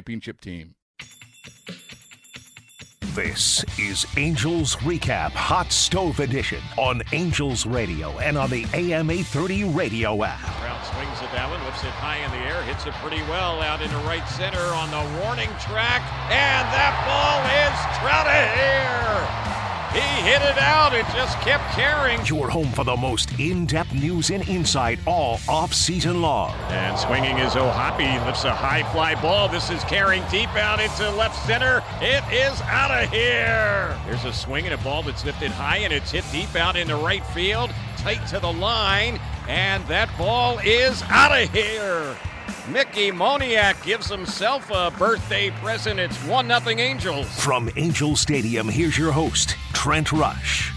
championship team. This is Angels Recap Hot Stove Edition on Angels Radio and on the AM 830 radio app. Brown swings at that one, lifts it high in the air, hits it pretty well out into right center on the warning track, and that ball is out of here. He hit it out. It just kept carrying. Your home for the most in-depth news and insight all off-season long. And swinging is. He lifts a high fly ball. This is carrying deep out into left center. It is out of here. There's a swing and a ball that's lifted high and it's hit deep out into right field. Tight to the line. And that ball is out of here. Mickey Moniak gives himself a birthday present. It's 1 0 Angels. From Angel Stadium, here's your host, Trent Rush.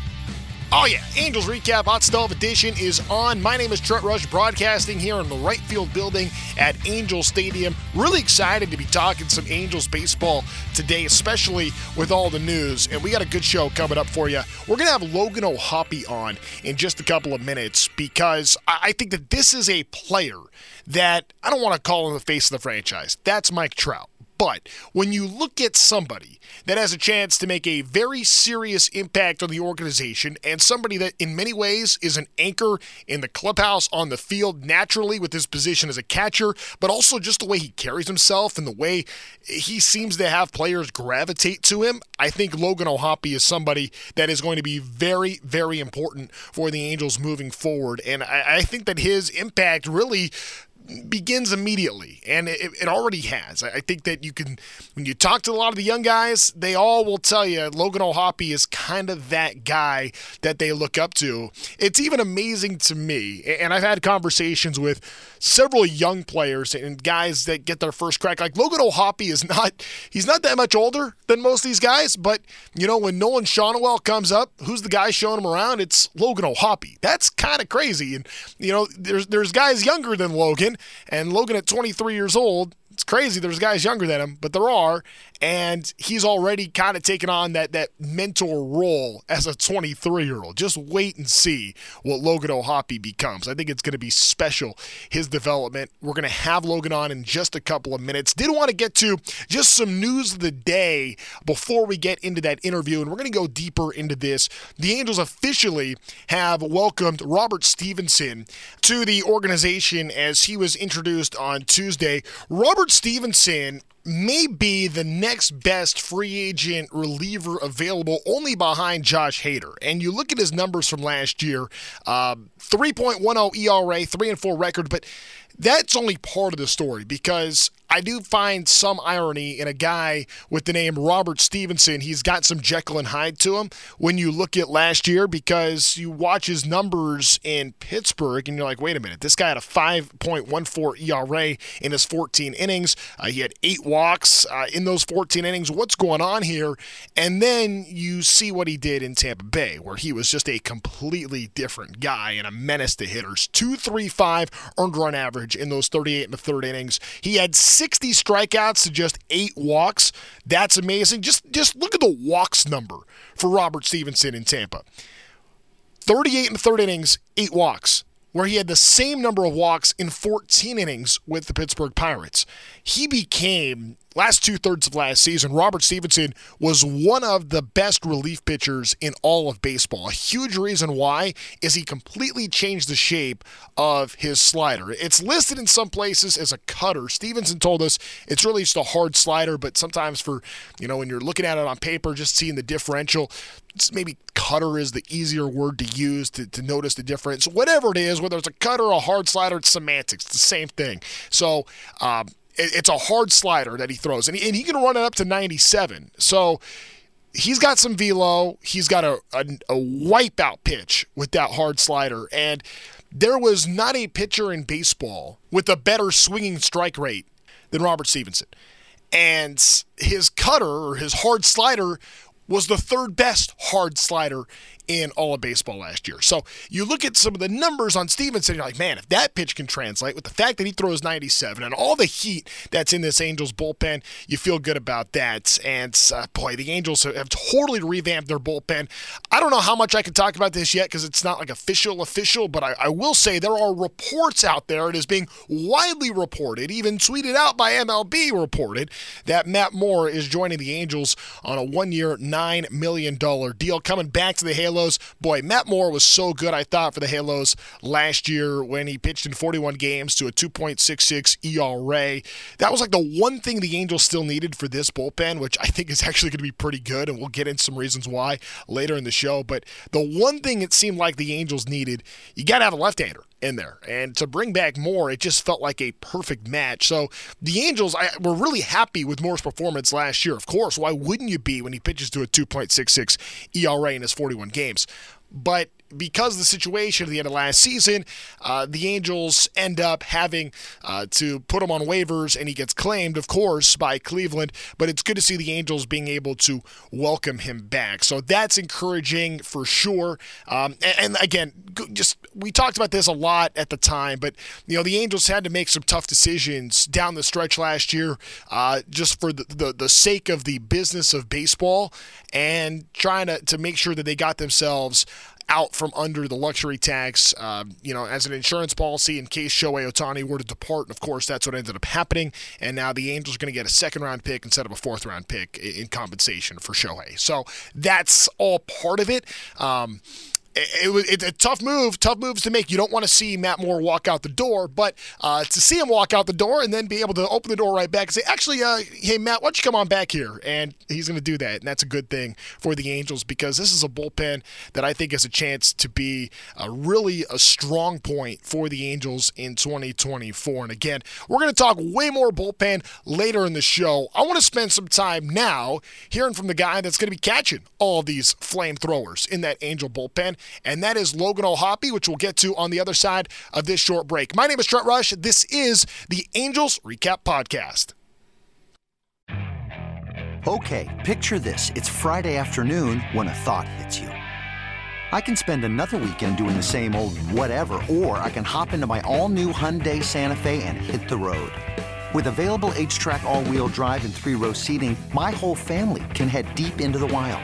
Oh, yeah. Angels Recap Hot Stove Edition is on. My name is Trent Rush, broadcasting here in the right field building at Angel Stadium. Really excited to be talking some Angels baseball today, especially with all the news. And we got a good show coming up for you. We're going to have Logan O'Hoppe on in just a couple of minutes because I think that this is a player that I don't want to call him the face of the franchise. That's Mike Trout. But when you look at somebody that has a chance to make a very serious impact on the organization and somebody that, in many ways, is an anchor in the clubhouse on the field naturally with his position as a catcher, but also just the way he carries himself and the way he seems to have players gravitate to him, I think Logan O'Hoppe is somebody that is going to be very, very important for the Angels moving forward. And I, I think that his impact really begins immediately, and it, it, already has. I think that you can, when you talk to a lot of the young guys, they all will tell you Logan O'Hoppe is kind of that guy that they look up to. It's even amazing to me, and I've had conversations with several young players and guys that get their first crack. Like Logan O'Hoppe is not, he's not that much older than most of these guys, but you know when Nolan Schanuel comes up, who's the guy showing him around? It's Logan O'Hoppe. That's kind of crazy, and you know there's there's guys younger than Logan and Logan at 23 years old it's crazy. There's guys younger than him, but there are, and he's already kind of taken on that that mentor role as a 23 year old. Just wait and see what Logan O'Hoppe becomes. I think it's going to be special his development. We're going to have Logan on in just a couple of minutes. Did want to get to just some news of the day before we get into that interview, and we're going to go deeper into this. The Angels officially have welcomed Robert Stephenson to the organization as he was introduced on Tuesday. Robert Robert Stephenson may be the next best free agent reliever available, only behind Josh Hader. And you look at his numbers from last year uh, 3.10 ERA, 3 and 4 record, but that's only part of the story because I do find some irony in a guy with the name Robert Stephenson. He's got some Jekyll and Hyde to him when you look at last year because you watch his numbers in Pittsburgh and you're like, wait a minute, this guy had a 5.14 ERA in his 14 innings. Uh, he had eight walks uh, in those 14 innings. What's going on here? And then you see what he did in Tampa Bay, where he was just a completely different guy and a menace to hitters. 235 earned run average in those 38 and the third innings. He had 60 strikeouts to just eight walks. That's amazing. Just just look at the walks number for Robert Stephenson in Tampa. 38 in the third innings, eight walks where he had the same number of walks in 14 innings with the Pittsburgh Pirates. He became last two thirds of last season, Robert Stephenson was one of the best relief pitchers in all of baseball. A huge reason why is he completely changed the shape of his slider. It's listed in some places as a cutter. Stephenson told us it's really just a hard slider, but sometimes for, you know, when you're looking at it on paper, just seeing the differential, maybe cutter is the easier word to use to, to notice the difference. Whatever it is, whether it's a cutter or a hard slider, it's semantics. It's the same thing. So, um, it's a hard slider that he throws, and he, and he can run it up to 97. So he's got some velo. He's got a, a, a wipeout pitch with that hard slider. And there was not a pitcher in baseball with a better swinging strike rate than Robert Stephenson. And his cutter or his hard slider was the third best hard slider in all of baseball last year. So you look at some of the numbers on Stephenson, you're like, man, if that pitch can translate with the fact that he throws 97 and all the heat that's in this Angels bullpen, you feel good about that. And uh, boy, the Angels have totally revamped their bullpen. I don't know how much I can talk about this yet because it's not like official, official, but I, I will say there are reports out there. It is being widely reported, even tweeted out by MLB reported, that Matt Moore is joining the Angels on a one year, $9 million deal. Coming back to the Halo Halos. Boy, Matt Moore was so good, I thought, for the Halos last year when he pitched in 41 games to a 2.66 ERA. That was like the one thing the Angels still needed for this bullpen, which I think is actually going to be pretty good, and we'll get into some reasons why later in the show. But the one thing it seemed like the Angels needed, you got to have a left-hander in there. And to bring back Moore, it just felt like a perfect match. So the Angels I, were really happy with Moore's performance last year. Of course, why wouldn't you be when he pitches to a 2.66 ERA in his 41 games? But because of the situation at the end of last season, uh, the Angels end up having uh, to put him on waivers, and he gets claimed, of course, by Cleveland. But it's good to see the Angels being able to welcome him back. So that's encouraging for sure. Um, and, and, again, just we talked about this a lot at the time, but you know the Angels had to make some tough decisions down the stretch last year, uh, just for the, the the sake of the business of baseball and trying to to make sure that they got themselves out from under the luxury tax, uh, you know, as an insurance policy in case Shohei Ohtani were to depart. And of course, that's what ended up happening. And now the Angels are going to get a second round pick instead of a fourth round pick in compensation for Shohei. So that's all part of it. Um, it, it was it's a tough move, tough moves to make. You don't want to see Matt Moore walk out the door, but uh, to see him walk out the door and then be able to open the door right back and say, actually, uh, hey Matt, why don't you come on back here? And he's going to do that, and that's a good thing for the Angels because this is a bullpen that I think has a chance to be a really a strong point for the Angels in 2024. And again, we're going to talk way more bullpen later in the show. I want to spend some time now hearing from the guy that's going to be catching all these flamethrowers in that Angel bullpen and that is Logan O'Hoppe, which we'll get to on the other side of this short break. My name is Trent Rush. This is the Angels Recap Podcast. Okay, picture this. It's Friday afternoon when a thought hits you. I can spend another weekend doing the same old whatever, or I can hop into my all new Hyundai Santa Fe and hit the road. With available HTRAC, all wheel drive, and three row seating, my whole family can head deep into the wild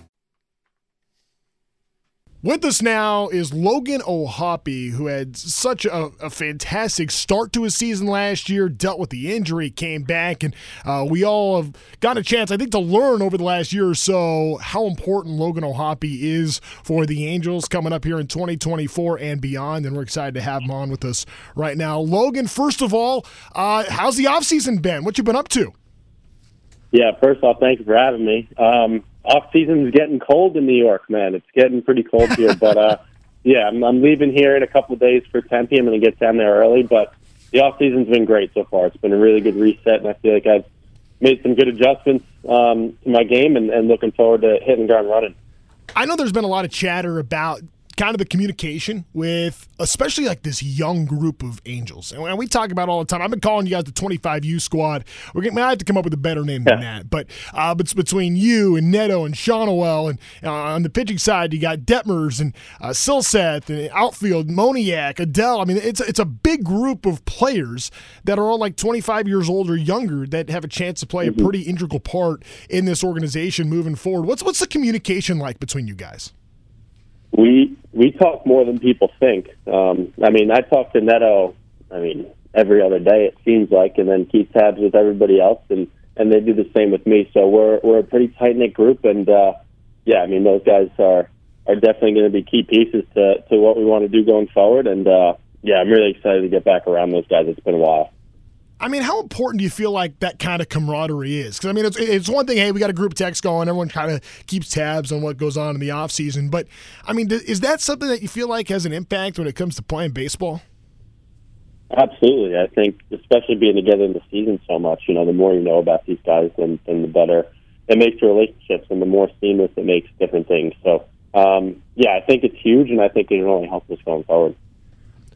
With us now is Logan O'Hoppe, who had such a, a, fantastic start to his season last year, dealt with the injury, came back, and uh, we all have got a chance, I think, to learn over the last year or so how important Logan O'Hoppe is for the Angels coming up here in 2024 and beyond. And we're excited to have him on with us right now. Logan, first of all, uh, how's the offseason been? What you been up to? Yeah, first off, thank you for having me. Um, off season is getting cold in New York, man. It's getting pretty cold here, but uh, yeah, I'm, I'm leaving here in a couple of days for Tempe. I'm going to get down there early, but the off season's been great so far. It's been a really good reset, and I feel like I've made some good adjustments um, to my game, and, and looking forward to hitting the ground running. I know there's been a lot of chatter about kind of the communication with, especially like this young group of Angels. And we talk about all the time. I've been calling you guys the 25U squad. We're going to have to come up with a better name than that. But uh, it's between you and Neto and Schanuel, and uh, on the pitching side, you got Detmers and uh, Silseth and outfield Moniak, Adell. I mean, it's it's a big group of players that are all like 25 years old or younger that have a chance to play a mm-hmm. pretty integral part in this organization moving forward. What's what's the communication like between you guys? We we talk more than people think. Um, I mean, I talk to Neto. I mean, every other day it seems like, and then keep tabs with everybody else, and and they do the same with me. So we're we're a pretty tight knit group, and uh, yeah, I mean, those guys are are definitely going to be key pieces to to what we want to do going forward, and uh, yeah, I'm really excited to get back around those guys. It's been a while. I mean, how important do you feel like that kind of camaraderie is? Because I mean, it's, it's one thing. Hey, we got a group text going. Everyone kind of keeps tabs on what goes on in the off season. But I mean, is that something that you feel like has an impact when it comes to playing baseball? Absolutely. I think, especially being together in the season so much, you know, the more you know about these guys, then, then the better it makes your relationships, and the more seamless it makes different things. So, um, yeah, I think it's huge, and I think it only helps us going forward.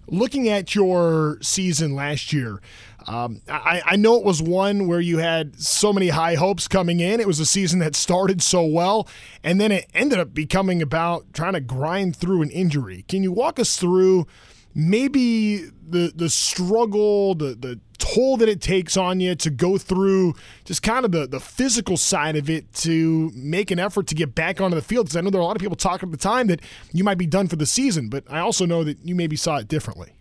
Looking at your season last year, um, I, I, know it was one where you had so many high hopes coming in. It was a season that started so well, and then it ended up becoming about trying to grind through an injury. Can you walk us through maybe the the struggle, the the toll that it takes on you to go through just kind of the, the physical side of it to make an effort to get back onto the field? Because I know there are a lot of people talking at the time that you might be done for the season, but I also know that you maybe saw it differently.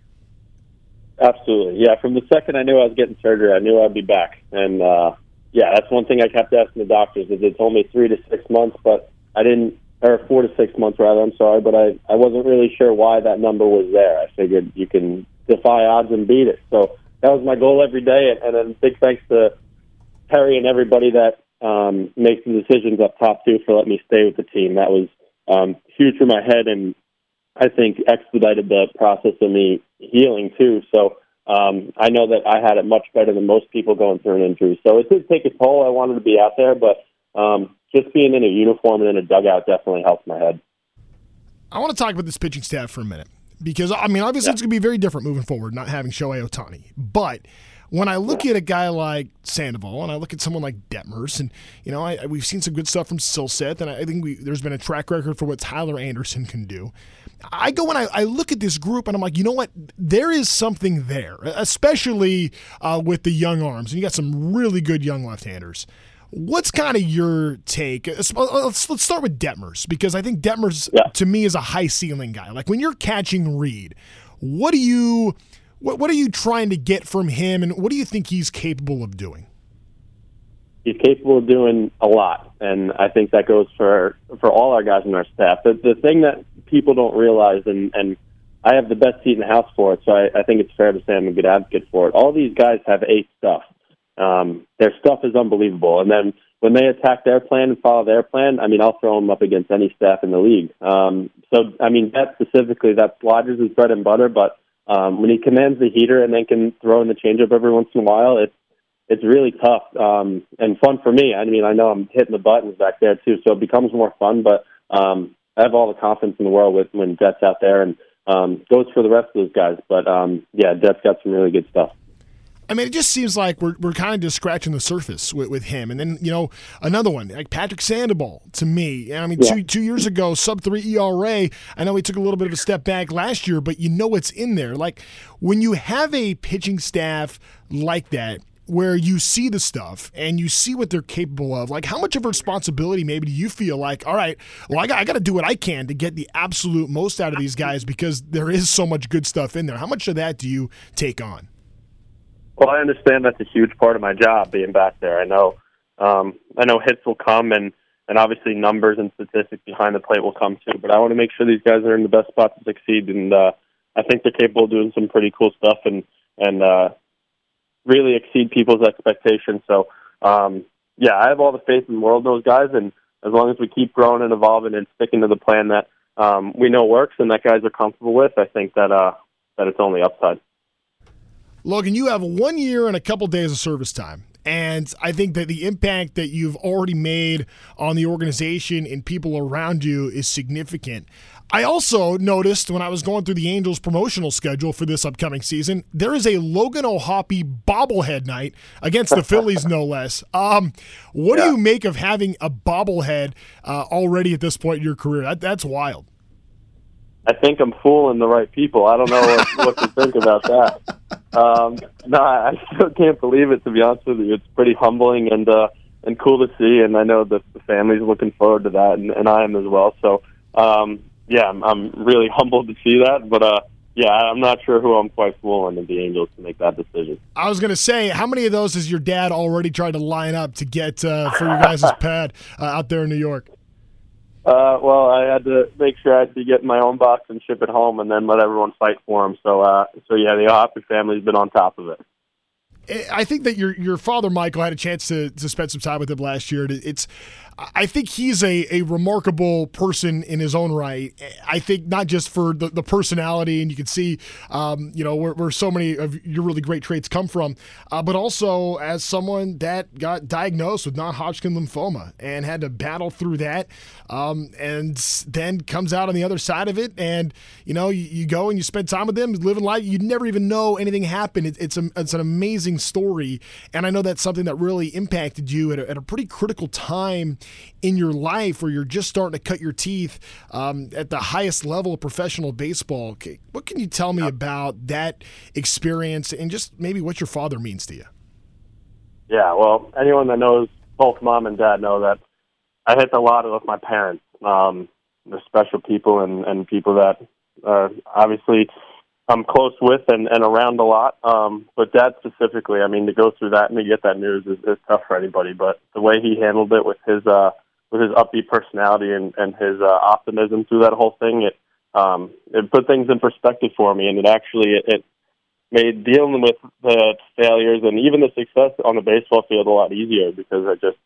Absolutely, yeah. From the second I knew I was getting surgery, I knew I'd be back, and uh, yeah, that's one thing I kept asking the doctors. Is they told me three to six months, but I didn't, or four to six months rather. I'm sorry, but I I wasn't really sure why that number was there. I figured you can defy odds and beat it. So that was my goal every day, and, then big thanks to Perry and everybody that um, makes the decisions up top too for letting me stay with the team. That was um, huge for my head, and I think expedited the process of me healing too. So um, I know that I had it much better than most people going through an injury. So it did take a toll. I wanted to be out there, but um, just being in a uniform and in a dugout definitely helped my head. I want to talk about this pitching staff for a minute because I mean, obviously, yeah. it's going to be very different moving forward, not having Shohei Ohtani, but when I look at a guy like Sandoval and I look at someone like Detmers, and you know, I, we've seen some good stuff from Silseth, and I think we, there's been a track record for what Tyler Anderson can do. I go and I, I, look at this group and I'm like, you know what? There is something there, especially uh, with the young arms. And you got some really good young left-handers. What's kind of your take? Let's, let's start with Detmers because I think Detmers yeah. to me is a high ceiling guy. Like when you're catching Reid, what do you what, what are you trying to get from him, and what do you think he's capable of doing? He's capable of doing a lot, and I think that goes for for all our guys in our staff. The, the thing that people don't realize, and and I have the best seat in the house for it, so I, I think it's fair to say I'm a good advocate for it. All these guys have A stuff. Um, their stuff is unbelievable, and then when they attack their plan and follow their plan, I mean, I'll throw them up against any staff in the league. Um, so, I mean, that specifically, that's Lodgers' bread and butter, but um, when he commands the heater and then can throw in the changeup every once in a while, it's it's really tough um, and fun for me. I mean, I know I'm hitting the buttons back there too, so it becomes more fun. But um, I have all the confidence in the world with when Jet's out there, and um, goes for the rest of those guys. But um, yeah, Jet's got some really good stuff. I mean, it just seems like we're, we're kind of just scratching the surface with, with him. And then, you know, another one, like Patrick Sandoval, to me. I mean, yeah. two, two years ago, sub three ERA. I know he took a little bit of a step back last year, but you know it's in there. Like, when you have a pitching staff like that, where you see the stuff and you see what they're capable of. Like, how much of a responsibility maybe do you feel like, all right, well, I got, I got to do what I can to get the absolute most out of these guys because there is so much good stuff in there. How much of that do you take on? Well, I understand that's a huge part of my job being back there. I know, um, I know hits will come, and and obviously numbers and statistics behind the plate will come too. But I want to make sure these guys are in the best spot to succeed, and uh, I think they're capable of doing some pretty cool stuff and and uh, really exceed people's expectations. So, um, yeah, I have all the faith in the world in those guys, and as long as we keep growing and evolving and sticking to the plan that um, we know works and that guys are comfortable with, I think that uh, that it's only upside. Logan, you have one year and a couple days of service time. And I think that the impact that you've already made on the organization and people around you is significant. I also noticed when I was going through the Angels promotional schedule for this upcoming season, there is a Logan O'Hoppe bobblehead night against the Phillies, no less. Um, what yeah. do you make of having a bobblehead uh, already at this point in your career? That, that's wild. I think I'm fooling the right people. I don't know what, what to think about that. Um, no, I still can't believe it. To be honest with you, it's pretty humbling and uh, and cool to see. And I know that the family's looking forward to that, and, and I am as well. So um, yeah, I'm, I'm really humbled to see that. But uh, yeah, I'm not sure who I'm quite fooling in the Angels to make that decision. I was going to say, how many of those has your dad already tried to line up to get uh, for your guys' pad uh, out there in New York? Uh, well, I had to make sure I had to get my own box and ship it home, and then let everyone fight for them. So, uh, so yeah, the Hoppe family's been on top of it. I think that your your father Michael had a chance to to spend some time with him last year. It's I think he's a, a remarkable person in his own right. I think not just for the, the personality, and you can see, um, you know, where, where, so many of your really great traits come from, uh, but also as someone that got diagnosed with non-Hodgkin lymphoma and had to battle through that, um, and then comes out on the other side of it, and you know, you, you, go and you spend time with them, living life. You never even know anything happened. It, it's a, it's an amazing story, and I know that's something that really impacted you at a, at a pretty critical time in your life where you're just starting to cut your teeth um, at the highest level of professional baseball. What can you tell me about that experience and just maybe what your father means to you? Yeah, well, anyone that knows both mom and dad know that I hit the lotto with my parents. Um, they're special people and, and people that are obviously I'm close with and, and around a lot. Um, but dad specifically, I mean, to go through that and to get that news is, is tough for anybody. But the way he handled it with his uh, with his upbeat personality and, and his uh, optimism through that whole thing, it um, it put things in perspective for me, and it actually it, it made dealing with the failures and even the success on the baseball field a lot easier because I just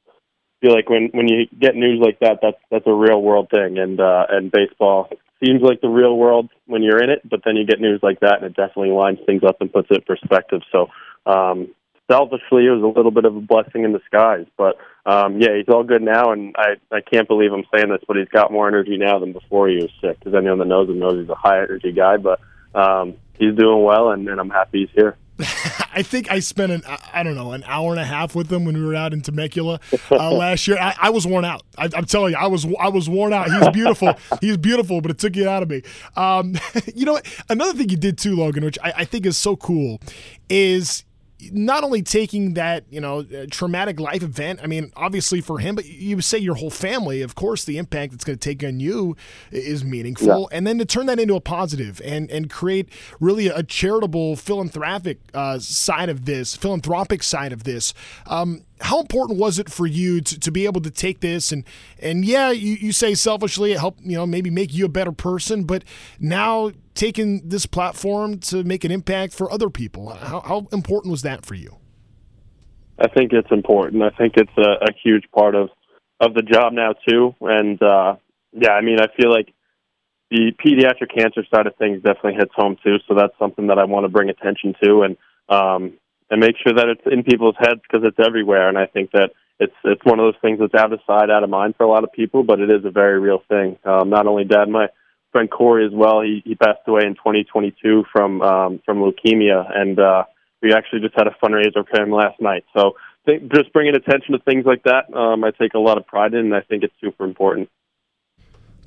feel like when when you get news like that, that's that's a real world thing, and uh, and baseball seems like the real world when you're in it, but then you get news like that, and it definitely lines things up and puts it in perspective. So, um, selfishly, it was a little bit of a blessing in disguise. But um, yeah, he's all good now, and I I can't believe I'm saying this, but he's got more energy now than before he was sick. Because anyone that knows him knows he's a high energy guy, but um, he's doing well, and, and I'm happy he's here. I think I spent an I don't know an hour and a half with him when we were out in Temecula uh, last year. I, I, was worn out. I, am telling you, I was I was worn out. He's beautiful. He's beautiful, but it took it out of me. Um, you know, another thing you did too, Logan, which I, I think is so cool, is not only taking that you know traumatic life event i mean obviously for him but you say your whole family of course the impact it's going to take on you is meaningful yeah. and then to turn that into a positive and and create really a charitable philanthropic uh, side of this philanthropic side of this um, how important was it for you to, to be able to take this? And and yeah you, you say selfishly it helped you know maybe make you a better person but now taking this platform to make an impact for other people how, how important was that for you? I think it's important. I think it's a, a huge part of of the job now too. And uh yeah i mean i feel like the pediatric cancer side of things definitely hits home too. So that's something that i want to bring attention to. And um and make sure that it's in people's heads because it's everywhere. And I think that it's it's one of those things that's out of sight, out of mind for a lot of people, but it is a very real thing. Um, not only dad, my friend Corey as well. He he passed away in 2022 from um, from leukemia, and uh, we actually just had a fundraiser for him last night. So think, just bringing attention to things like that, um, I take a lot of pride in, and I think it's super important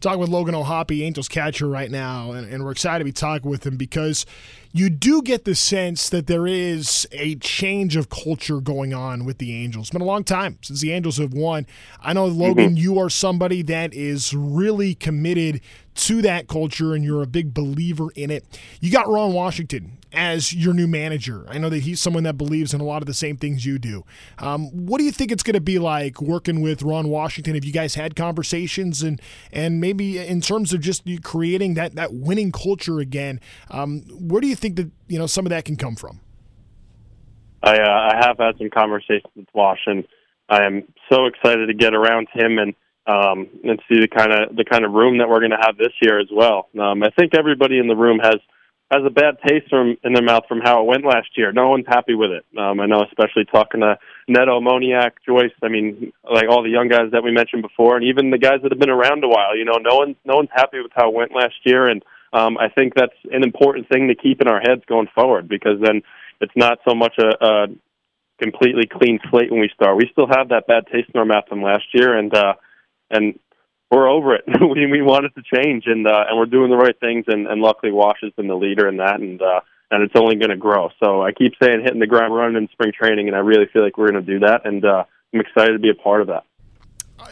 talking with Logan O'Hoppe, Angels catcher, right now, and, and, we're excited to be talking with him because you do get the sense that there is a change of culture going on with the Angels. It's been a long time since the Angels have won. I know, Logan, mm-hmm. you are somebody that is really committed to that culture and you're a big believer in it. You got Ron Washington as your new manager. I know that he's someone that believes in a lot of the same things you do. Um, what do you think it's going to be like working with Ron Washington? Have you guys had conversations and and maybe in terms of just creating that that winning culture again? Um, where do you think that you know some of that can come from? I uh, I have had some conversations with Wash, and I am so excited to get around him and um, and see the kind of the kind of room that we're going to have this year as well. Um, I think everybody in the room has has a bad taste from in their mouth from how it went last year. No one's happy with it. Um, I know, especially talking to Neto, Moniak, Joyce. I mean, like all the young guys that we mentioned before, and even the guys that have been around a while. You know, no one's no one's happy with how it went last year, and um, I think that's an important thing to keep in our heads going forward because then it's not so much a, a completely clean slate when we start. We still have that bad taste in our mouth from last year, and uh, and we're over it. we we want it to change, and uh, and we're doing the right things. And, and luckily, Wash has been the leader in that, and uh, and it's only going to grow. So I keep saying hitting the ground running in spring training, and I really feel like we're going to do that, and uh, I'm excited to be a part of that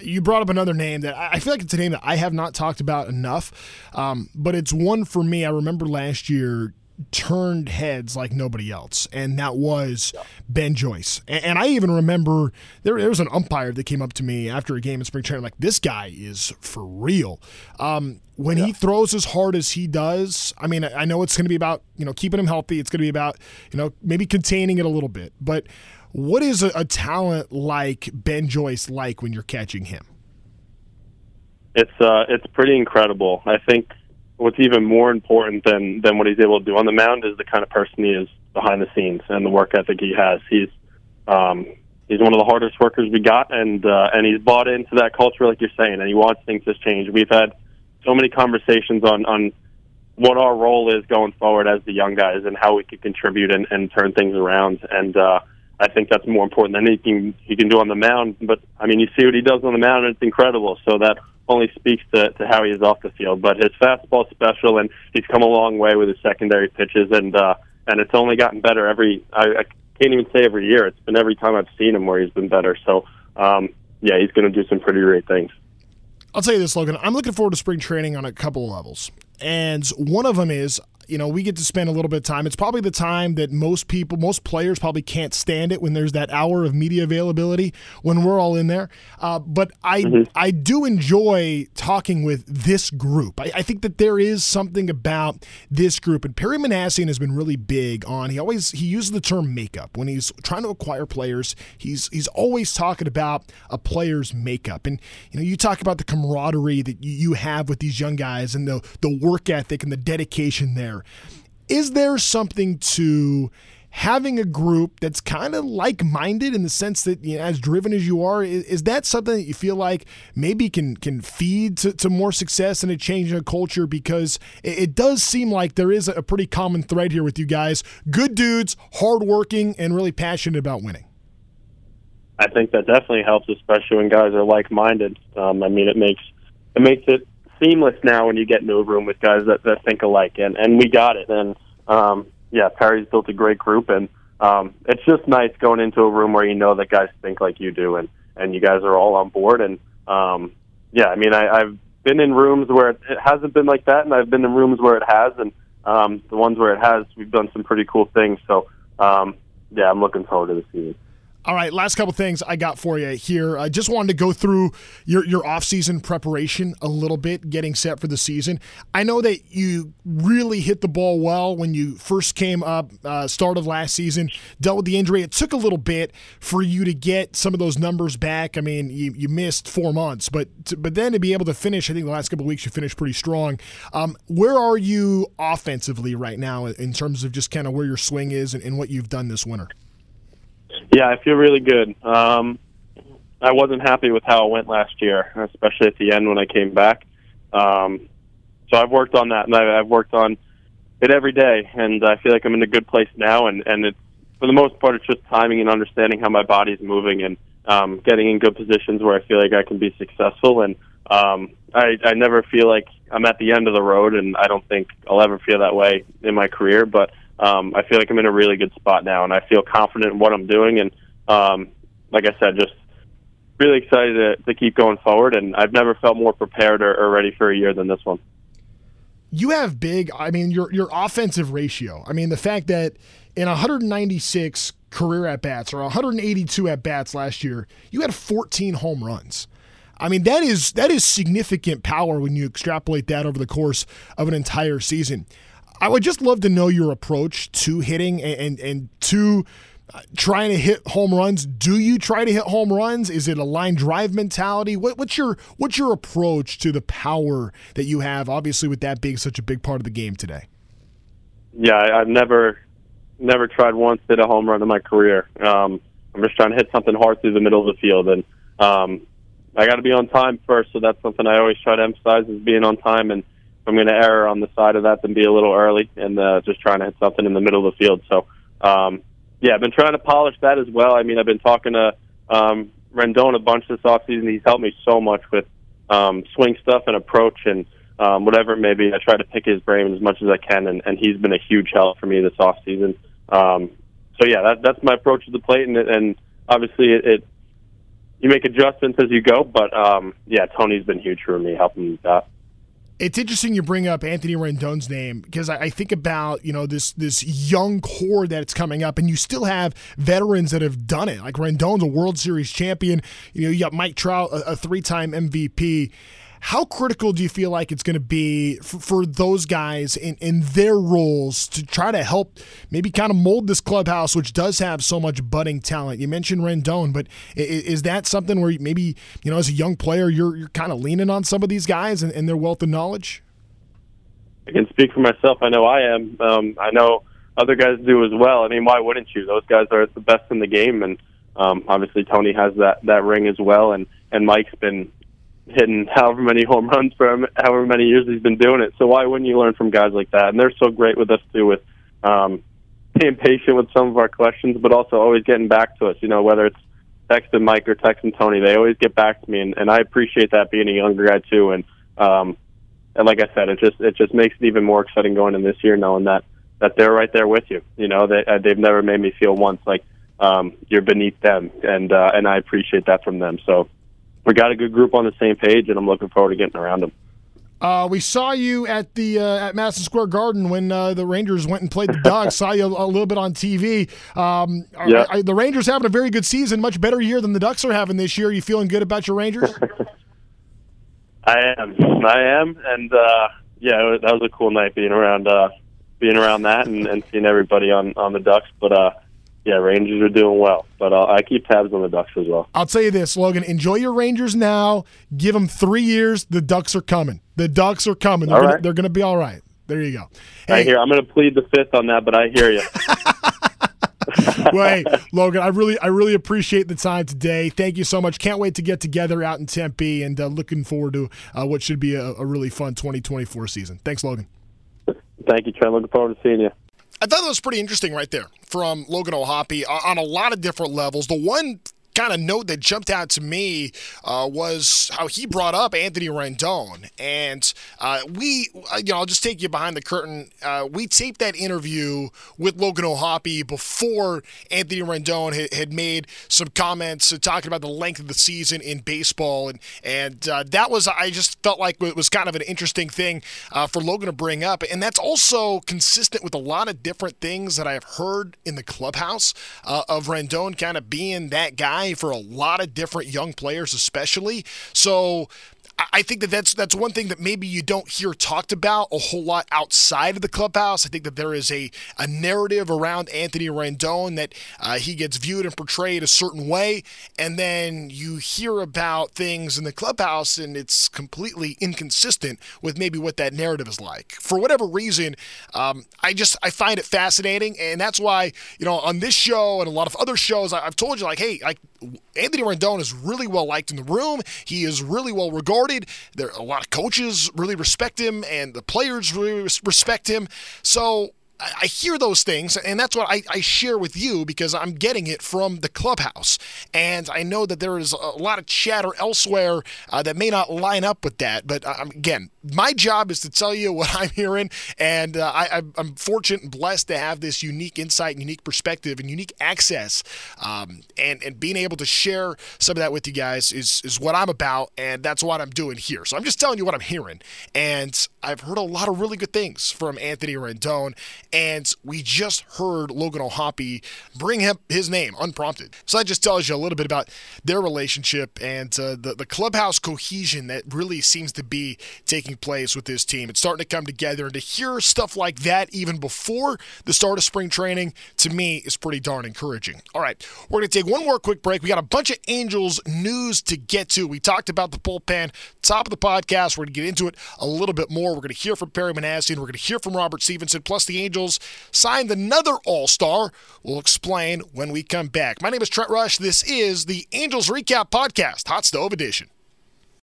you brought up another name that I feel like it's a name that I have not talked about enough, um, but it's one for me. I remember last year turned heads like nobody else, and that was Ben Joyce. And, and I even remember there, there, was an umpire that came up to me after a game in spring training, like this guy is for real. Um, when yeah. he throws as hard as he does, I mean, I know it's going to be about you know keeping him healthy. It's going to be about you know maybe containing it a little bit, but what is a, a talent like Ben Joyce like when you're catching him? It's uh, it's pretty incredible. I think what's even more important than than what he's able to do on the mound is the kind of person he is behind the scenes and the work ethic he has. He's um, he's one of the hardest workers we got, and uh, and he's bought into that culture, like you're saying, and he wants things to change. We've had so many conversations on on what our role is going forward as the young guys and how we could contribute and, and turn things around. And uh, I think that's more important than anything he can do on the mound. But I mean, you see what he does on the mound, and it's incredible. So that only speaks to, to how he is off the field. But his fastball's special, and he's come a long way with his secondary pitches, and uh, and it's only gotten better every. I, I can't even say every year. It's been every time I've seen him where he's been better. So um, yeah, he's going to do some pretty great things. I'll tell you this, Logan. I'm looking forward to spring training on a couple of levels. And one of them is you know, we get to spend a little bit of time. It's probably the time that most people, most players probably can't stand it when there's that hour of media availability when we're all in there. Uh, but I, mm-hmm. I do enjoy talking with this group. I, I, think that there is something about this group, and Perry Minasian has been really big on. He always he uses the term makeup when he's trying to acquire players. He's he's always talking about a player's makeup, and you know, you talk about the camaraderie that you have with these young guys and the the work ethic and the dedication there. Is there something to having a group that's kind of like-minded in the sense that you know, as driven as you are is, is, that something that you feel like maybe can can feed to, to more success and a change in a culture? Because it, it, does seem like there is a pretty common thread here with you guys. Good dudes hardworking and really passionate about winning. I think that definitely helps especially when guys are like-minded. Um, i mean it makes it makes it seamless now when you get into a room with guys that, that think alike, and and we got it. And um, yeah, Perry's built a great group, and um, it's just nice going into a room where you know that guys think like you do, and and you guys are all on board. And um, yeah, I mean, I, I've been in rooms where it hasn't been like that, and I've been in rooms where it has, and um, the ones where it has, we've done some pretty cool things. So um, yeah, I'm looking forward to the season. All right, last couple things I got for you here. I just wanted to go through your your off-season preparation a little bit, getting set for the season. I know that you really hit the ball well when you first came up, uh, start of last season, dealt with the injury. It took a little bit for you to get some of those numbers back. I mean, you, you missed four months, but to, but then to be able to finish, I think the last couple weeks you finished pretty strong. Um, where are you offensively right now in terms of just kind of where your swing is and, and what you've done this winter? Yeah, I feel really good. Um, I wasn't happy with how it went last year, especially at the end when I came back. Um, so I've worked on that, and I've worked on it every day, and I feel like I'm in a good place now. And and it's for the most part, it's just timing and understanding how my body's moving and um, getting in good positions where I feel like I can be successful. And um, I I never feel like I'm at the end of the road, and I don't think I'll ever feel that way in my career. But um, I feel like I'm in a really good spot now, and I feel confident in what I'm doing. And um, like I said, just really excited to, to keep going forward. And I've never felt more prepared or, or ready for a year than this one. You have big. I mean, your your offensive ratio. I mean, the fact that in 196 career at bats or 182 at bats last year, you had 14 home runs. I mean, that is that is significant power when you extrapolate that over the course of an entire season. I would just love to know your approach to hitting and and, and to trying to hit home runs. Do you try to hit home runs? Is it a line drive mentality? What, what's your what's your approach to the power that you have? Obviously, with that being such a big part of the game today. Yeah, I've never never tried once hit a home run in my career. Um, I'm just trying to hit something hard through the middle of the field, and um, I got to be on time first. So that's something I always try to emphasize is being on time. And I'm going to err on the side of that, then be a little early and uh, just trying to hit something in the middle of the field. So um, yeah, I've been trying to polish that as well. I mean, I've been talking to um, Rendon a bunch this offseason. He's helped me so much with um, swing stuff and approach and um, whatever maybe. I try to pick his brain as much as I can, and, and he's been a huge help for me this off season. Um, so yeah, that, that's my approach to the plate, and, and obviously it, it you make adjustments as you go. But um, yeah, Tony's been huge for me, helping me with that it's interesting you bring up Anthony Rendon's name because I, think about you know this this young core that's coming up, and you still have veterans that have done it. Like Rendon's a World Series champion. You know, you got Mike Trout, a, a three time MVP. How critical do you feel like it's going to be for, for, those guys in, in their roles to try to help maybe kind of mold this clubhouse, which does have so much budding talent? You mentioned Rendon, but is, is that something where maybe, you know, as a young player, you're, you're kind of leaning on some of these guys and, and their wealth of knowledge? I can speak for myself. I know I am. Um, I know other guys do as well. I mean, why wouldn't you? Those guys are the best in the game, and um, obviously Tony has that that ring as well, and and Mike's been hitting however many home runs for however many years he's been doing it. So why wouldn't you learn from guys like that? And they're so great with us too, with um, being patient with some of our questions, but also always getting back to us. You know, whether it's texting Mike or texting Tony, they always get back to me, and, and I appreciate that being a younger guy too. And um, and like I said, it just it just makes it even more exciting going in this year, knowing that that they're right there with you. You know, they uh, they've never made me feel once like um, you're beneath them, and uh, and I appreciate that from them. So we got a good group on the same page, and I'm looking forward to getting around them. Uh, we saw you at the uh, at Madison Square Garden when uh, the Rangers went and played the Ducks. saw you a, a, little bit on TV. Um, yeah. Are, are the Rangers having a very good season, much better year than the Ducks are having this year. Are you feeling good about your Rangers? I am, I am, and uh, yeah, that was a cool night being around, uh, being around that, and, and seeing everybody on on the Ducks. But uh, yeah, Rangers are doing well, but uh, I keep tabs on the Ducks as well. I'll tell you this, Logan. Enjoy your Rangers now. Give them three years. The Ducks are coming. The Ducks are coming. They're all gonna, right. they're going to be all right. There you go. Hey. I hear. I'm going to plead the fifth on that, but I hear you. well, hey, Logan, I really, I really appreciate the time today. Thank you so much. Can't wait to get together out in Tempe, and uh, looking forward to uh, what should be a, a really fun 2024 season. Thanks, Logan. Thank you, Trent. Looking forward to seeing you. I thought that was pretty interesting right there from Logan O'Hoppe uh, on a lot of different levels. The one kind of note that jumped out to me uh, was how he brought up Anthony Rendon, and uh, we, uh, you know, I'll just take you behind the curtain. Uh, we taped that interview with Logan O'Hoppe before Anthony Rendon had, had made some comments talking about the length of the season in baseball, and and uh, that was I just felt like it was kind of an interesting thing uh, for Logan to bring up, and that's also consistent with a lot of different things that I have heard in the clubhouse of Rendon kind of being that guy for a lot of different young players, especially. So I think that that's that's one thing that maybe you don't hear talked about a whole lot outside of the clubhouse. I think that there is a, a narrative around Anthony Rendon that uh, he gets viewed and portrayed a certain way, and then you hear about things in the clubhouse and it's completely inconsistent with maybe what that narrative is like. For whatever reason, um, I just I find it fascinating, and that's why you know on this show and a lot of other shows I, have told you like, hey, like Anthony Rendon is really well liked in the room. He is really well regarded. There a lot of coaches really respect him, and the players really respect him. So I hear those things, and that's what I, I, share with you because I'm getting it from the clubhouse. And I know that there is a lot of chatter elsewhere uh, that may not line up with that. But um, again, my job is to tell you what I'm hearing, and uh, I, am fortunate and blessed to have this unique insight, and unique perspective, and unique access. Um, and and being able to share some of that with you guys is is what I'm about, and that's what I'm doing here. So I'm just telling you what I'm hearing, and I've heard a lot of really good things from Anthony Rendon and we just heard Logan O'Hoppe bring him his name unprompted. So that just tells you a little bit about their relationship and uh, the the clubhouse cohesion that really seems to be taking taking place with this team. It's starting to come together, and to hear stuff like that even before the start of spring training, to me, is pretty darn encouraging. All right, we're going to take one more quick break. We got a bunch of Angels news to get to. We talked about the bullpen, top of the podcast. We're going to get into it a little bit more. We're going to hear from Perry Minasian. We're going to hear from Robert Stephenson. Plus, the Angels signed another All Star. We'll explain when we come back. My name is Trent Rush. This is the Angels Recap Podcast, Hot Stove Edition.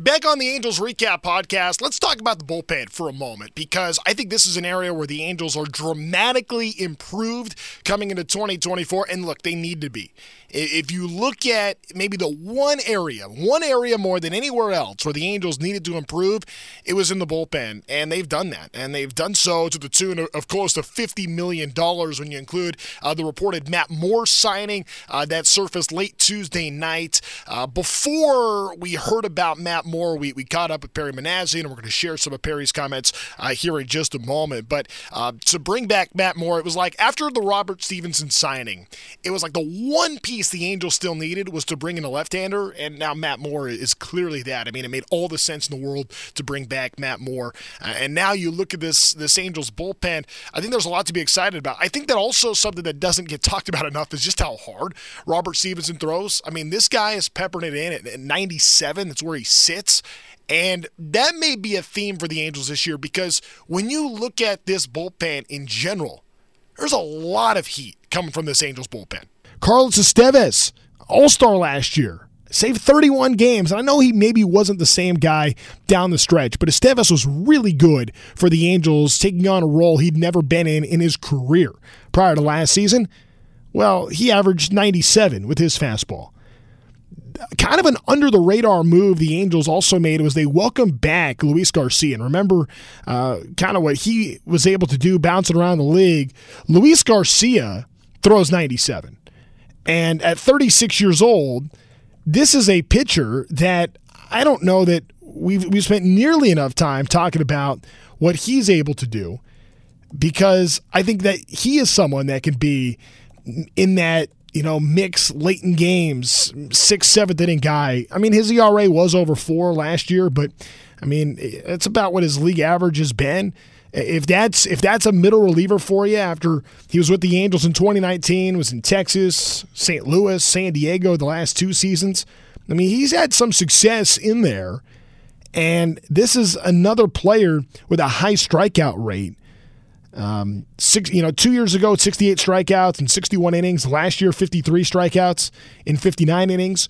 Back on the Angels Recap podcast, let's talk about the bullpen for a moment because I think this is an area where the Angels are dramatically improved coming into 2024. And look, they need to be. If you look at maybe the one area, one area more than anywhere else where the Angels needed to improve, it was in the bullpen. And they've done that. And they've done so to the tune of close to $50 million when you include uh, the reported Matt Moore signing uh, that surfaced late Tuesday night. Uh, before we heard about Matt Moore, we, we caught up with Perry Minasian, and we're going to share some of Perry's comments uh, here in just a moment. But uh, to bring back Matt Moore, it was like after the Robert Stephenson signing, it was like the one piece piece the Angels still needed was to bring in a left-hander, and now Matt Moore is clearly that. I mean, it made all the sense in the world to bring back Matt Moore, uh, and now you look at this this Angels bullpen. I think there's a lot to be excited about. I think that also something that doesn't get talked about enough is just how hard Robert Stephenson throws. I mean, this guy is peppering it in at 97. That's where he sits. And that may be a theme for the Angels this year because when you look at this bullpen in general, there's a lot of heat coming from this Angels bullpen. Carlos Estevez, All Star last year, saved 31 games. And I know he maybe wasn't the same guy down the stretch, but Estevez was really good for the Angels, taking on a role he'd never been in in his career. Prior to last season, well, he averaged 97 with his fastball. Kind of an under the radar move the Angels also made was they welcomed back Luis Garcia. And remember uh, kind of what he was able to do bouncing around the league. Luis Garcia throws 97. And at 36 years old, this is a pitcher that I don't know that we've we've spent nearly enough time talking about what he's able to do because I think that he is someone that can be in that you know mix late in games, sixth, seventh inning guy. I mean, his ERA was over four last year, but I mean, it's about what his league average has been. If that's if that's a middle reliever for you after he was with the Angels in 2019, was in Texas, St. Louis, San Diego the last two seasons. I mean, he's had some success in there. And this is another player with a high strikeout rate. Um, six, you know, two years ago, 68 strikeouts and 61 innings. Last year, 53 strikeouts in 59 innings.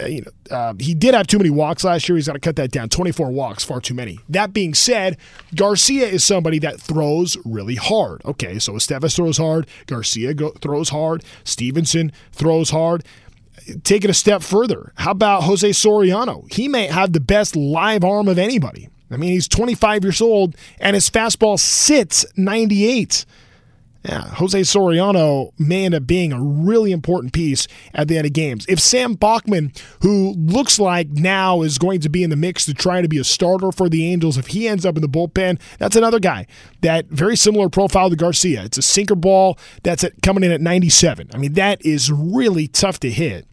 Uh, you know, uh, he did have too many walks last year. He's got to cut that down. 24 walks, far too many. That being said, Garcia is somebody that throws really hard. Okay, so Estevez throws hard. Garcia go- throws hard. Stephenson throws hard. Take it a step further. How about Jose Soriano? He may have the best live arm of anybody. I mean, he's 25 years old and his fastball sits 98. Yeah, Jose Soriano may end up being a really important piece at the end of games. If Sam Bachman, who looks like now is going to be in the mix to try to be a starter for the Angels, if he ends up in the bullpen, that's another guy that very similar profile to Garcia. It's a sinker ball that's at, coming in at 97. I mean, that is really tough to hit.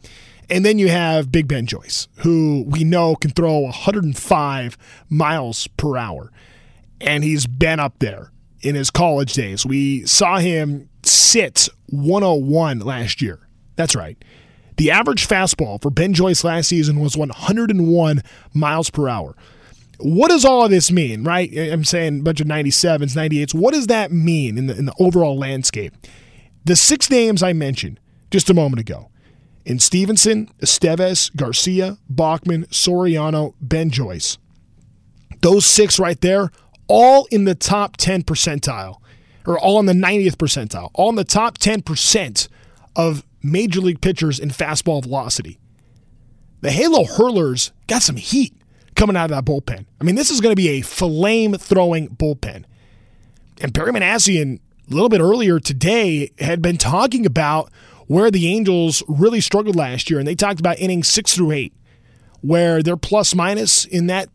And then you have Big Ben Joyce, who we know can throw 105 miles per hour. And he's been up there in his college days. We saw him sit 101 last year. That's right. The average fastball for Ben Joyce last season was 101 miles per hour. What does all of this mean, right? I'm saying a bunch of 97s, 98s. What does that mean in the, in the overall landscape? The six names I mentioned just a moment ago in Stephenson, Estevez, Garcia, Bachman, Soriano, Ben Joyce. Those six right there all in the top 10 percentile, or all in the 90th percentile, all in the top 10% of major league pitchers in fastball velocity. The Halo Hurlers got some heat coming out of that bullpen. I mean, this is going to be a flame throwing bullpen. And Perry Minasian, a little bit earlier today, had been talking about where the Angels really struggled last year. And they talked about innings six through eight, where their plus minus in that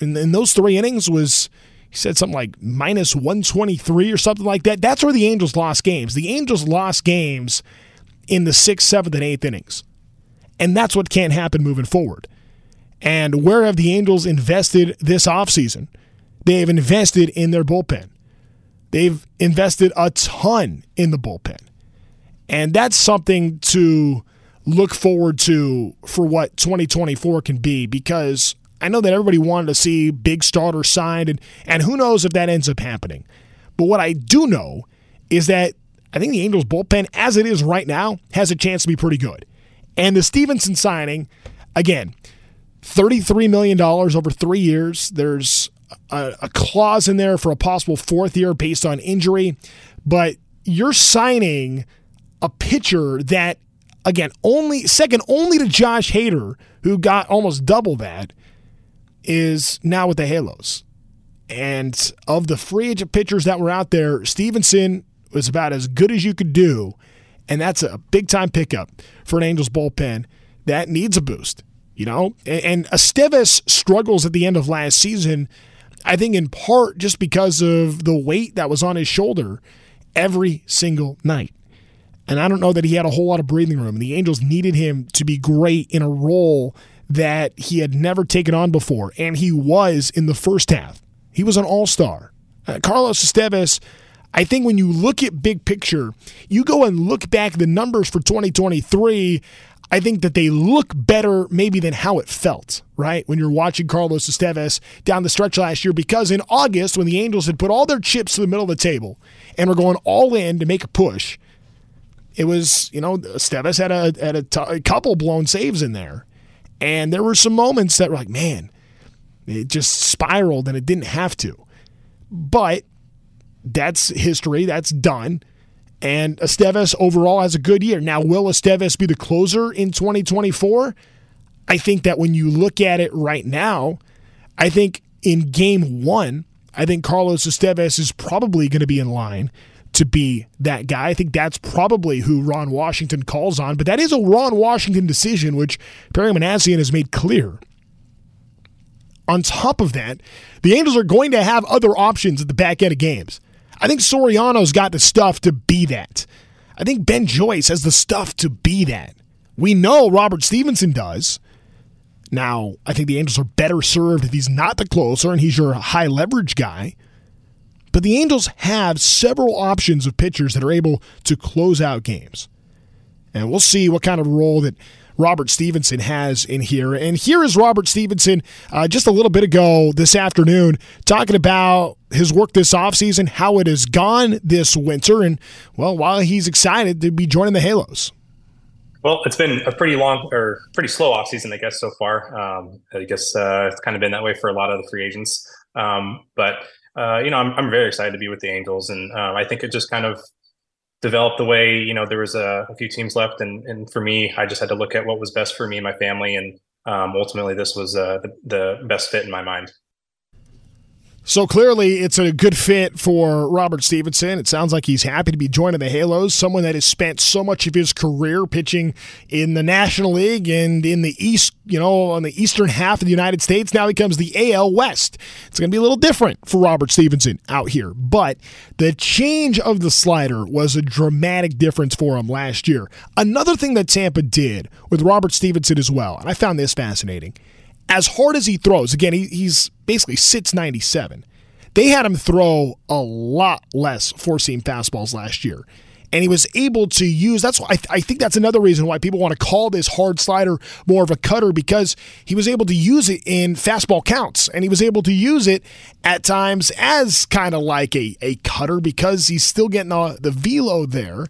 in, in those three innings was he said something like minus 123 or something like that. That's where the Angels lost games. The Angels lost games in the sixth, seventh, and eighth innings. And that's what can't happen moving forward. And where have the Angels invested this offseason? They have invested in their bullpen. They've invested a ton in the bullpen. And that's something to look forward to for what 2024 can be because I know that everybody wanted to see big starters signed, and, and who knows if that ends up happening. But what I do know is that I think the Angels bullpen, as it is right now, has a chance to be pretty good. And the Stephenson signing, again, $33 million over three years. There's a, a clause in there for a possible fourth year based on injury. But you're signing a pitcher that, again, only second only to Josh Hader, who got almost double that, is now with the Halos. And of the free agent pitchers that were out there, Stephenson was about as good as you could do. And that's a big time pickup for an Angels bullpen that needs a boost, you know? And, Estevez struggles at the end of last season, I think in part just because of the weight that was on his shoulder every single night. And I don't know that he had a whole lot of breathing room. The Angels needed him to be great in a role that he had never taken on before, and he was in the first half. He was an all star. Uh, Carlos Estevez, I think when you look at big picture, you go and look back the numbers for 2023. I think that they look better maybe than how it felt, right? When you're watching Carlos Estevez down the stretch last year, because in August, when the Angels had put all their chips to the middle of the table and were going all in to make a push, it was, you know, Estevez had a, had a, t- a couple blown saves in there. And there were some moments that were like, man, it just spiraled and it didn't have to. But that's history. That's done. And Estevez overall has a good year. Now, will Estevez be the closer in 2024? I think that when you look at it right now, I think in game one, I think Carlos Estevez is probably going to be in line to be that guy. I think that's probably who Ron Washington calls on, but that is a Ron Washington decision, which Perry Minasian has made clear. On top of that, the Angels are going to have other options at the back end of games. I think Soriano's got the stuff to be that. I think Ben Joyce has the stuff to be that. We know Robert Stephenson does. Now, I think the Angels are better served if he's not the closer and he's your high leverage guy. But the Angels have several options of pitchers that are able to close out games. And we'll see what kind of role that Robert Stephenson has in here. And here is Robert Stephenson uh, just a little bit ago this afternoon talking about his work this offseason, how it has gone this winter, and, well, while he's excited to be joining the Halos. Well, it's been a pretty long or pretty slow offseason, I guess, so far. Um, I guess uh, it's kind of been that way for a lot of the free agents. Um, but uh, you know, I'm, I'm very excited to be with the Angels, and um, I think it just kind of developed the way you know there was a, a, few teams left, and and for me, I just had to look at what was best for me and my family, and um, ultimately, this was uh, the, the best fit in my mind. So clearly, it's a good fit for Robert Stephenson. It sounds like he's happy to be joining the Halos, someone that has spent so much of his career pitching in the National League and in the East, you know, on the eastern half of the United States. Now he comes the AL West. It's going to be a little different for Robert Stephenson out here. But the change of the slider was a dramatic difference for him last year. Another thing that Tampa did with Robert Stephenson as well, and I found this fascinating as hard as he throws, again, he, he's basically sits 97. They had him throw a lot less four seam fastballs last year. And he was able to use that's why I, th- I think that's another reason why people want to call this hard slider more of a cutter because he was able to use it in fastball counts and he was able to use it at times as kind of like a, a cutter because he's still getting the, the velo there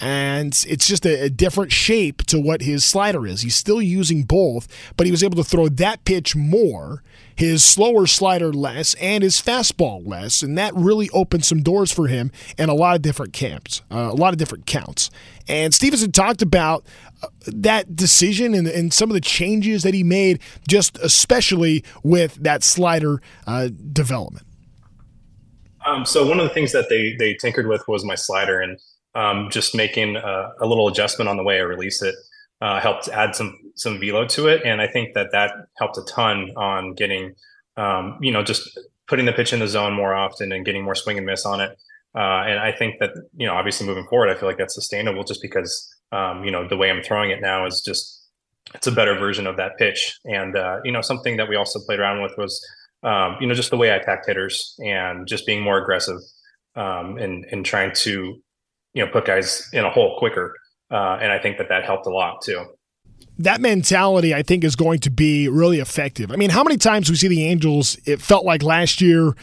and it's just a, a, different shape to what his slider is. He's still using both, but he was able to throw that pitch more, his slower slider less, and his fastball less, and that really opened some doors for him in a lot of different camps, uh, a lot of different counts. And Stephenson talked about uh, that decision and, and, some of the changes that he made, just especially with that slider uh, development. Um, so one of the things that they they tinkered with was my slider, and um, just making a, a, little adjustment on the way I release it uh, helped add some some velo to it, and I think that that helped a ton on getting um, you know just putting the pitch in the zone more often and getting more swing and miss on it. Uh, and I think that you know obviously moving forward, I feel like that's sustainable just because um, you know the way I'm throwing it now is just it's a better version of that pitch. And uh, you know something that we also played around with was um, you know just the way I attacked hitters and just being more aggressive um, and and trying to you know put guys in a hole quicker. Uh, and I think that that helped a lot too. That mentality, I think, is going to be really effective. I mean, how many times we see the Angels? It felt like last year.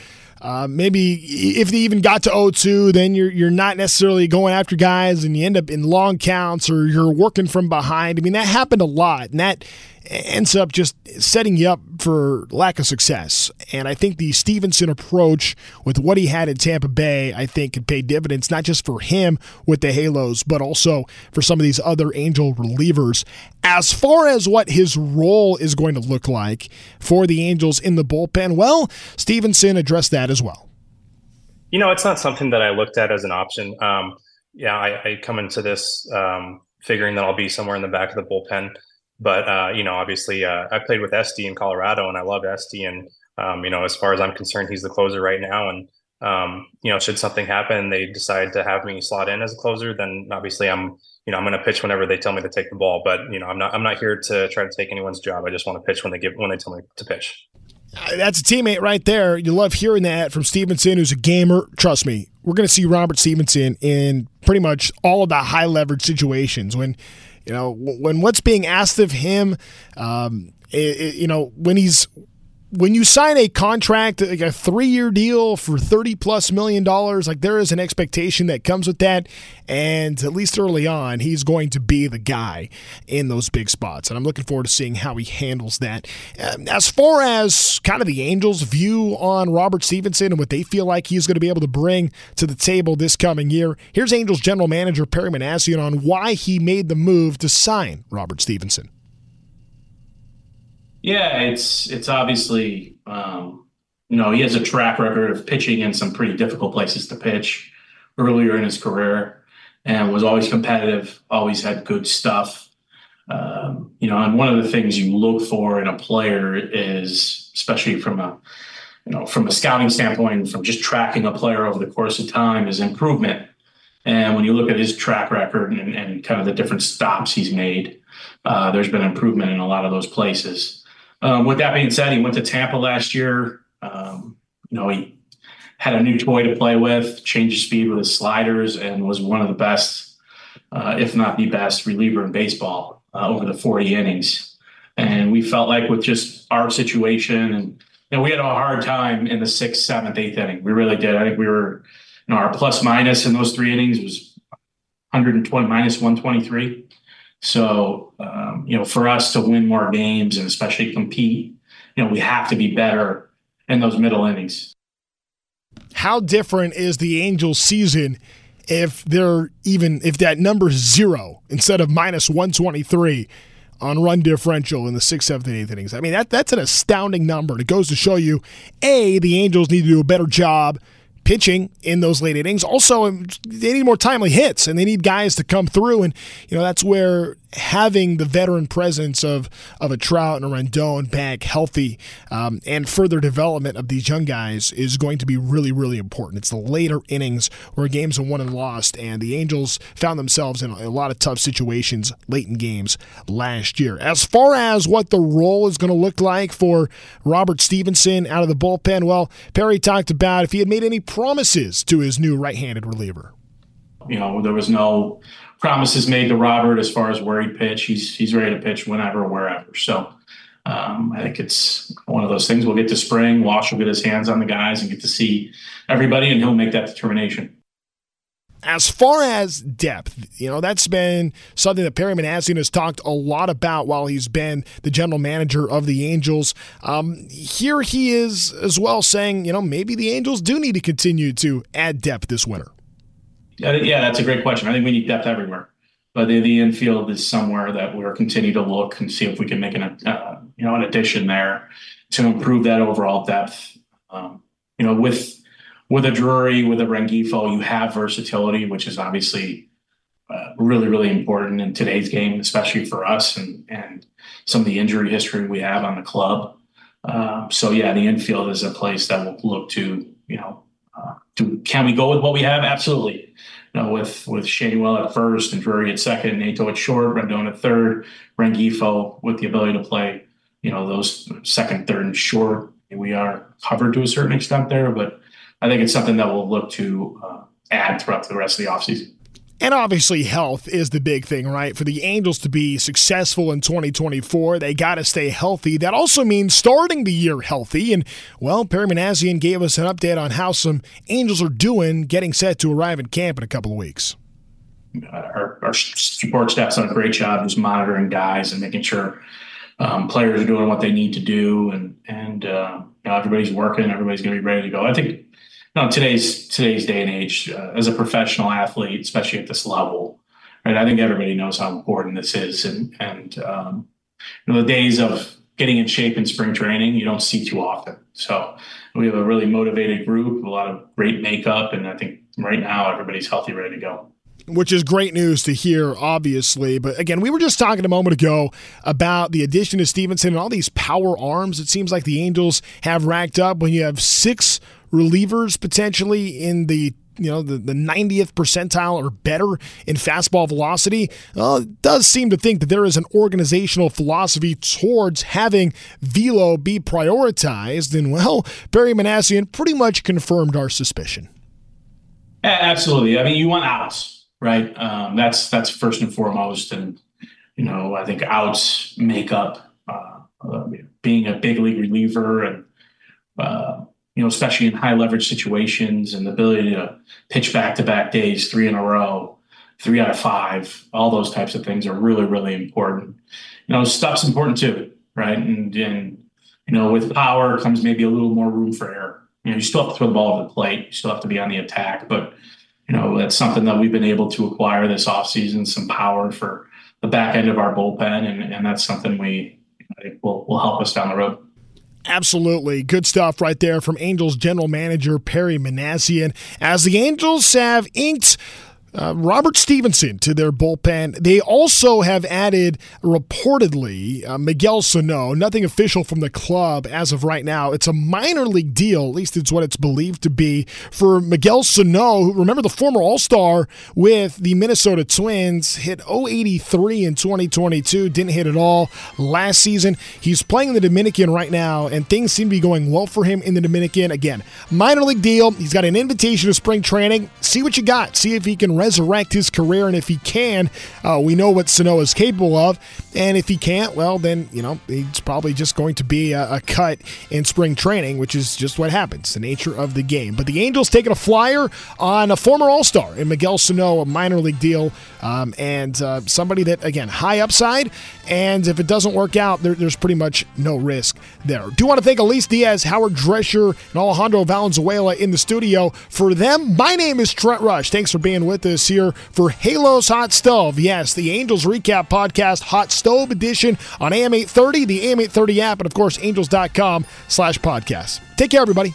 Uh, maybe if they even got to 0-2, then you're you're not necessarily going after guys, and you end up in long counts, or you're working from behind. I mean, that happened a lot, and that ends up just setting you up for lack of success. And I think the Stephenson approach with what he had in Tampa Bay, I think could pay dividends, not just for him with the Halos, but also for some of these other Angel relievers. As far as what his role is going to look like for the Angels in the bullpen, well, Stephenson addressed that as well. You know, it's not something that I looked at as an option. Um, yeah, I, I, come into this um, figuring that I'll be somewhere in the back of the bullpen. But uh, you know, obviously, uh, I played with Esty in Colorado, and I love Esty. And um, you know, as far as I'm concerned, he's the closer right now. And um, you know, should something happen, they decide to have me slot in as a closer, then obviously I'm you know I'm going to pitch whenever they tell me to take the ball. But you know, I'm not I'm not here to try to take anyone's job. I just want to pitch when they give when they tell me to pitch. Uh, that's a teammate right there. You love hearing that from Stephenson, who's a gamer. Trust me, we're going to see Robert Stephenson in pretty much all of the high leverage situations when you know, when what's being asked of him, um, it, it, you know, when he's when you sign a contract, like a three year deal for 30 plus million dollars, like there is an expectation that comes with that. And at least early on, he's going to be the guy in those big spots. And I'm looking forward to seeing how he handles that. Um, as far as kind of the Angels' view on Robert Stephenson and what they feel like he's going to be able to bring to the table this coming year, here's Angels general manager Perry Minasian on why he made the move to sign Robert Stephenson. Yeah, it's it's obviously um, you know he has a track record of pitching in some pretty difficult places to pitch earlier in his career, and was always competitive. Always had good stuff. Um, you know, and one of the things you look for in a player is, especially from a you know from a scouting standpoint, from just tracking a player over the course of time, is improvement. And when you look at his track record and, and kind of the different stops he's made, uh, there's been improvement in a lot of those places. Um, with that being said, he went to Tampa last year. Um, you know, he had a new toy to play with, changed speed with his sliders, and was one of the best, uh, if not the best, reliever in baseball uh, over the 40 innings. And we felt like with just our situation, and you know, we had a hard time in the sixth, seventh, eighth inning. We really did. I think we were, you know, our plus minus in those three innings was 120 minus 123. So, um, you know, for us to win more games and especially compete, you know, we have to be better in those middle innings. How different is the Angels season if they're even if that number is zero instead of minus 123 on run differential in the sixth, seventh, and eighth innings? I mean, that that's an astounding number. It goes to show you, A, the Angels need to do a better job pitching in those late innings. Also, um, they need more timely hits and they need guys to come through. And, you know, that's where having the veteran presence of of a Trout and a Rendon back healthy um, and further development of these young guys is going to be really really important. It's the later innings where games are won and lost, and the Angels found themselves in a lot of tough situations late in games last year. As far as what the role is going to look like for Robert Stephenson out of the bullpen, well, Perry talked about if he had made any promises to his new right-handed reliever. You know, there was no promises made to Robert as far as where he pitch. He's he's ready to pitch whenever, wherever. So um, I think it's one of those things. We'll get to spring. Wash will get his hands on the guys and get to see everybody, and he'll make that determination. as far as depth, you know, that's been something that Perry Minasian has talked a lot about while he's been the general manager of the Angels. Um, here he is as well saying, you know, maybe the Angels do need to continue to add depth this winter. Yeah, that's a great question. I think we need depth everywhere, but the, the infield is somewhere that we're continue to look and see if we can make an uh, you know an addition there to improve that overall depth. Um, you know, with with a Drury, with a Rengifo, you have versatility, which is obviously uh, really, really important in today's game, especially for us and and some of the injury history we have on the club. Um, so yeah, the infield is a place that we'll look to. You know, uh, do, can we go with what we have? Absolutely. You know, with with Schanuel at first and Drury at second, Neto at short, Rendon at third, Rengifo with the ability to play. You know, those second, third, and short. We are covered to a certain extent there, but I think it's something that we'll look to uh, add throughout the rest of the offseason. And obviously, health is the big thing, right? For the Angels to be successful in 2024, they got to stay healthy. That also means starting the year healthy. And, well, Perry Minasian gave us an update on how some Angels are doing getting set to arrive in camp in a couple of weeks. Our, our support staff's done a great job just monitoring guys and making sure um, players are doing what they need to do. And, and uh, you know, everybody's working, everybody's going to be ready to go. I think no, today's today's day and age, uh, as a professional athlete, especially at this level, right? I think everybody knows how important this is, and and um, you know the days of getting in shape in spring training you don't see too often. So we have a really motivated group, a lot of great makeup, and I think right now everybody's healthy, ready to go which is great news to hear, obviously. But again, we were just talking a moment ago about the addition of Stephenson and all these power arms. It seems like the Angels have racked up when you have six relievers potentially in the you know the, the 90th percentile or better in fastball velocity uh, does seem to think that there is an organizational philosophy towards having velo be prioritized. And well Perry Minasian pretty much confirmed our suspicion. Absolutely. I mean you want outs right? Um, that's that's first and foremost. And you know i think outs make up uh, uh, being a big league reliever and uh, you know, especially in high leverage situations and the ability to pitch back to back days, three in a row, three out of five, all those types of things are really, really important. You know, stuff's important too, right? And, and you know, with power comes maybe a little more room for error. You know, you still have to throw the ball to the plate, you still have to be on the attack, but you know, that's something that we've been able to acquire this offseason, some power for the back end of our bullpen, and, and that's something we I think will, will help us down the road. Absolutely. Good stuff right there from Angels general manager Perry Minasian. As the Angels have inked uh, Robert Stephenson to their bullpen. They also have added, reportedly, uh, Miguel Sano. Nothing official from the club as of right now. It's a minor league deal, at least it's what it's believed to be, for Miguel Sano, who, remember, the former All Star with the Minnesota Twins, hit 083 in 2022, didn't hit at all last season. He's playing in the Dominican right now, and things seem to be going well for him in the Dominican. Again, minor league deal. He's got an invitation to spring training. See what you got. See if he can resurrect his career. And if he can, uh, we know what Sano is capable of. And if he can't, well, then, you know, he's probably just going to be a, a cut in spring training, which is just what happens, the nature of the game. But the Angels taking a flyer on a former All Star in Miguel Sano, a minor league deal, um, and uh, somebody that, again, high upside. And if it doesn't work out, there, there's pretty much no risk there. Do want to thank Elise Diaz, Howard Drescher, and Alejandro Valenzuela in the studio. For them, my name is Trent Rush. Thanks for being with us here for Halos Hot Stove. Yes, the Angels Recap Podcast, Hot Stove Edition on AM 830, the AM 830 app, and of course, angels.com slash podcast. Take care, everybody.